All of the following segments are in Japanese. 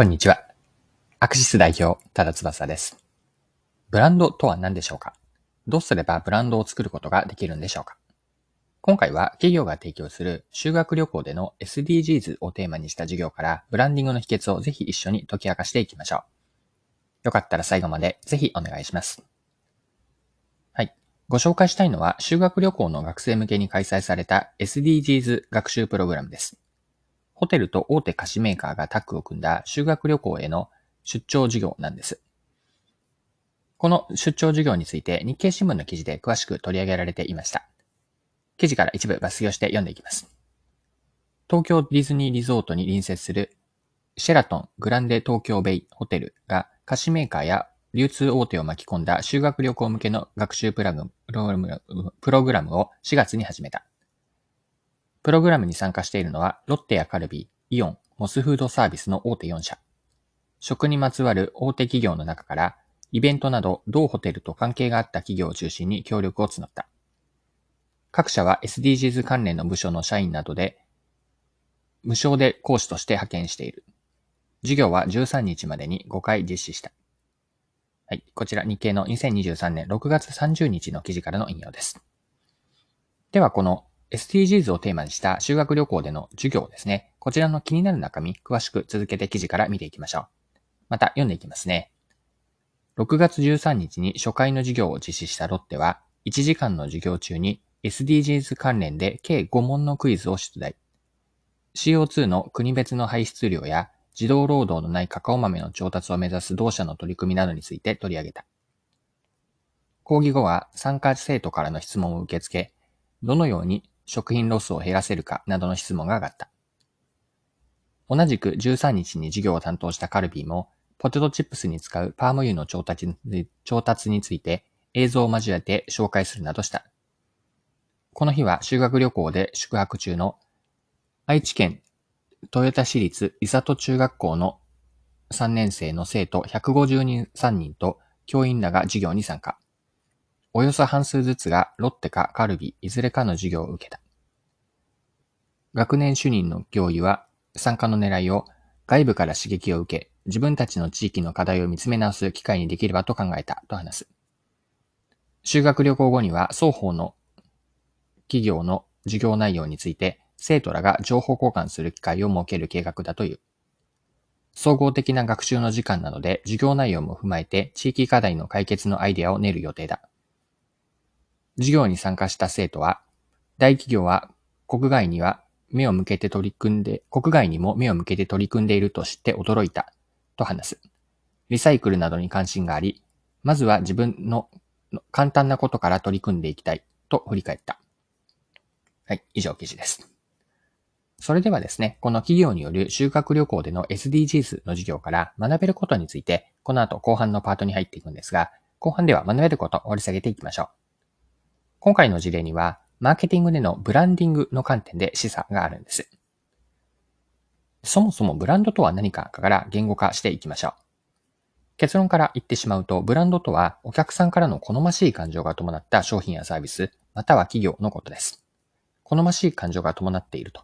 こんにちは。アクシス代表、ただ翼です。ブランドとは何でしょうか？どうすればブランドを作ることができるんでしょうか？今回は企業が提供する修学旅行での SDGs をテーマにした授業からブランディングの秘訣をぜひ一緒に解き明かしていきましょう。よかったら最後までぜひお願いします。はい。ご紹介したいのは修学旅行の学生向けに開催された SDGs 学習プログラムです。ホテルと大手菓子メーカーがタッグを組んだ修学旅行への出張授業なんです。この出張授業について日経新聞の記事で詳しく取り上げられていました。記事から一部抜粋をして読んでいきます。東京ディズニーリゾートに隣接するシェラトングランデ東京ベイホテルが菓子メーカーや流通大手を巻き込んだ修学旅行向けの学習プラグプログラムを4月に始めた。プログラムに参加しているのは、ロッテやカルビー、イオン、モスフードサービスの大手4社。食にまつわる大手企業の中から、イベントなど同ホテルと関係があった企業を中心に協力を募った。各社は SDGs 関連の部署の社員などで、無償で講師として派遣している。授業は13日までに5回実施した。はい。こちら日経の2023年6月30日の記事からの引用です。では、この SDGs をテーマにした修学旅行での授業ですね。こちらの気になる中身、詳しく続けて記事から見ていきましょう。また読んでいきますね。6月13日に初回の授業を実施したロッテは、1時間の授業中に SDGs 関連で計5問のクイズを出題。CO2 の国別の排出量や児童労働のないカカオ豆の調達を目指す同社の取り組みなどについて取り上げた。講義後は参加生徒からの質問を受け付け、どのように食品ロスを減らせるかなどの質問が上がった。同じく13日に授業を担当したカルビーも、ポテトチップスに使うパーム油の調達について映像を交えて紹介するなどした。この日は修学旅行で宿泊中の愛知県豊田市立伊里中学校の3年生の生徒153人と教員らが授業に参加。およそ半数ずつがロッテかカルビ、いずれかの授業を受けた。学年主任の教諭は参加の狙いを外部から刺激を受け、自分たちの地域の課題を見つめ直す機会にできればと考えたと話す。修学旅行後には双方の企業の授業内容について生徒らが情報交換する機会を設ける計画だという。総合的な学習の時間なので授業内容も踏まえて地域課題の解決のアイデアを練る予定だ。授業に参加した生徒は、大企業は国外には目を向けて取り組んで、国外にも目を向けて取り組んでいると知って驚いた、と話す。リサイクルなどに関心があり、まずは自分の簡単なことから取り組んでいきたい、と振り返った。はい、以上記事です。それではですね、この企業による修学旅行での SDGs の授業から学べることについて、この後後半のパートに入っていくんですが、後半では学べることを掘り下げていきましょう。今回の事例には、マーケティングでのブランディングの観点で示唆があるんです。そもそもブランドとは何かから言語化していきましょう。結論から言ってしまうと、ブランドとはお客さんからの好ましい感情が伴った商品やサービス、または企業のことです。好ましい感情が伴っていると。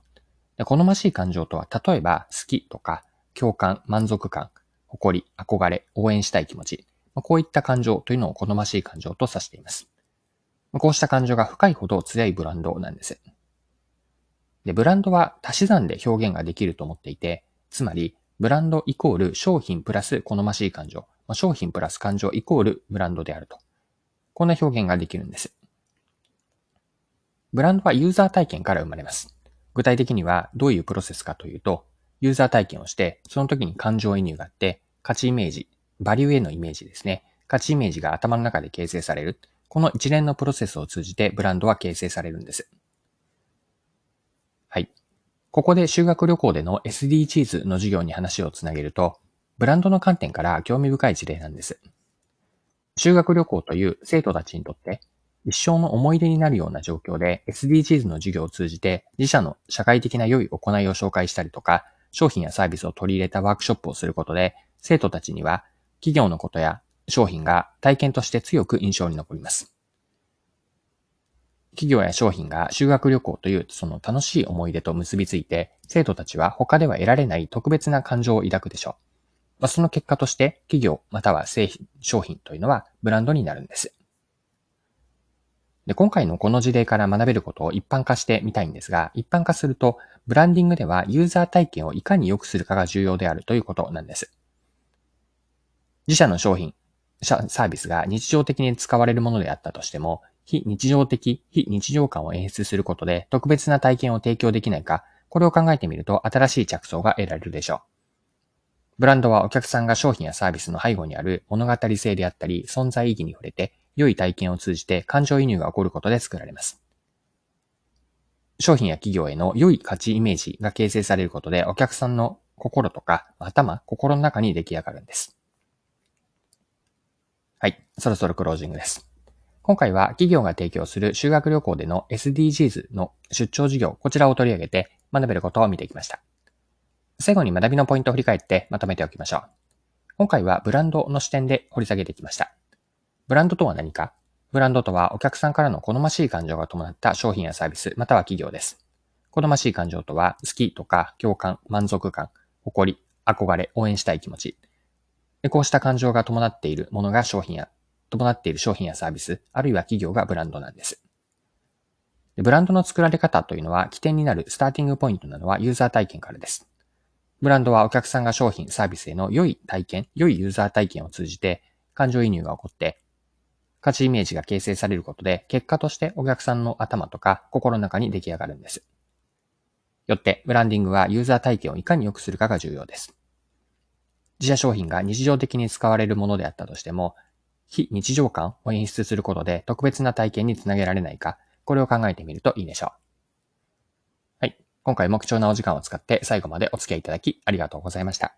で好ましい感情とは、例えば好きとか共感、満足感、誇り、憧れ、応援したい気持ち、こういった感情というのを好ましい感情と指しています。こうした感情が深いほど強いブランドなんです。で、ブランドは足し算で表現ができると思っていて、つまり、ブランドイコール商品プラス好ましい感情、商品プラス感情イコールブランドであると。こんな表現ができるんです。ブランドはユーザー体験から生まれます。具体的にはどういうプロセスかというと、ユーザー体験をして、その時に感情移入があって、価値イメージ、バリューへのイメージですね。価値イメージが頭の中で形成される。この一連のプロセスを通じてブランドは形成されるんです。はい。ここで修学旅行での SDGs の授業に話をつなげると、ブランドの観点から興味深い事例なんです。修学旅行という生徒たちにとって一生の思い出になるような状況で SDGs の授業を通じて自社の社会的な良い行いを紹介したりとか、商品やサービスを取り入れたワークショップをすることで、生徒たちには企業のことや商品が体験として強く印象に残ります。企業や商品が修学旅行というその楽しい思い出と結びついて、生徒たちは他では得られない特別な感情を抱くでしょう。まあ、その結果として企業または製品、商品というのはブランドになるんです。で、今回のこの事例から学べることを一般化してみたいんですが、一般化すると、ブランディングではユーザー体験をいかに良くするかが重要であるということなんです。自社の商品、サービスが日常的に使われるものであったとしても、非日常的、非日常感を演出することで特別な体験を提供できないか、これを考えてみると新しい着想が得られるでしょう。ブランドはお客さんが商品やサービスの背後にある物語性であったり存在意義に触れて良い体験を通じて感情移入が起こることで作られます。商品や企業への良い価値イメージが形成されることでお客さんの心とか頭、心の中に出来上がるんです。はい。そろそろクロージングです。今回は企業が提供する修学旅行での SDGs の出張事業、こちらを取り上げて学べることを見ていきました。最後に学びのポイントを振り返ってまとめておきましょう。今回はブランドの視点で掘り下げてきました。ブランドとは何か？ブランドとはお客さんからの好ましい感情が伴った商品やサービス、または企業です。好ましい感情とは、好きとか共感、満足感、誇り、憧れ、応援したい気持ち。こうした感情が伴っているものが商品や、伴っている商品やサービス、あるいは企業がブランドなんです。ブランドの作られ方というのは、起点になるスターティングポイントなのはユーザー体験からです。ブランドはお客さんが商品、サービスへの良い体験、良いユーザー体験を通じて感情移入が起こって、価値イメージが形成されることで、結果としてお客さんの頭とか心の中に出来上がるんです。よって、ブランディングはユーザー体験をいかに良くするかが重要です。自社商品が日常的に使われるものであったとしても、非日常感を演出することで特別な体験につなげられないか、これを考えてみるといいでしょう。はい。今回も貴重なお時間を使って最後までお付き合いいただきありがとうございました。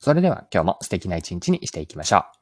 それでは今日も素敵な一日にしていきましょう。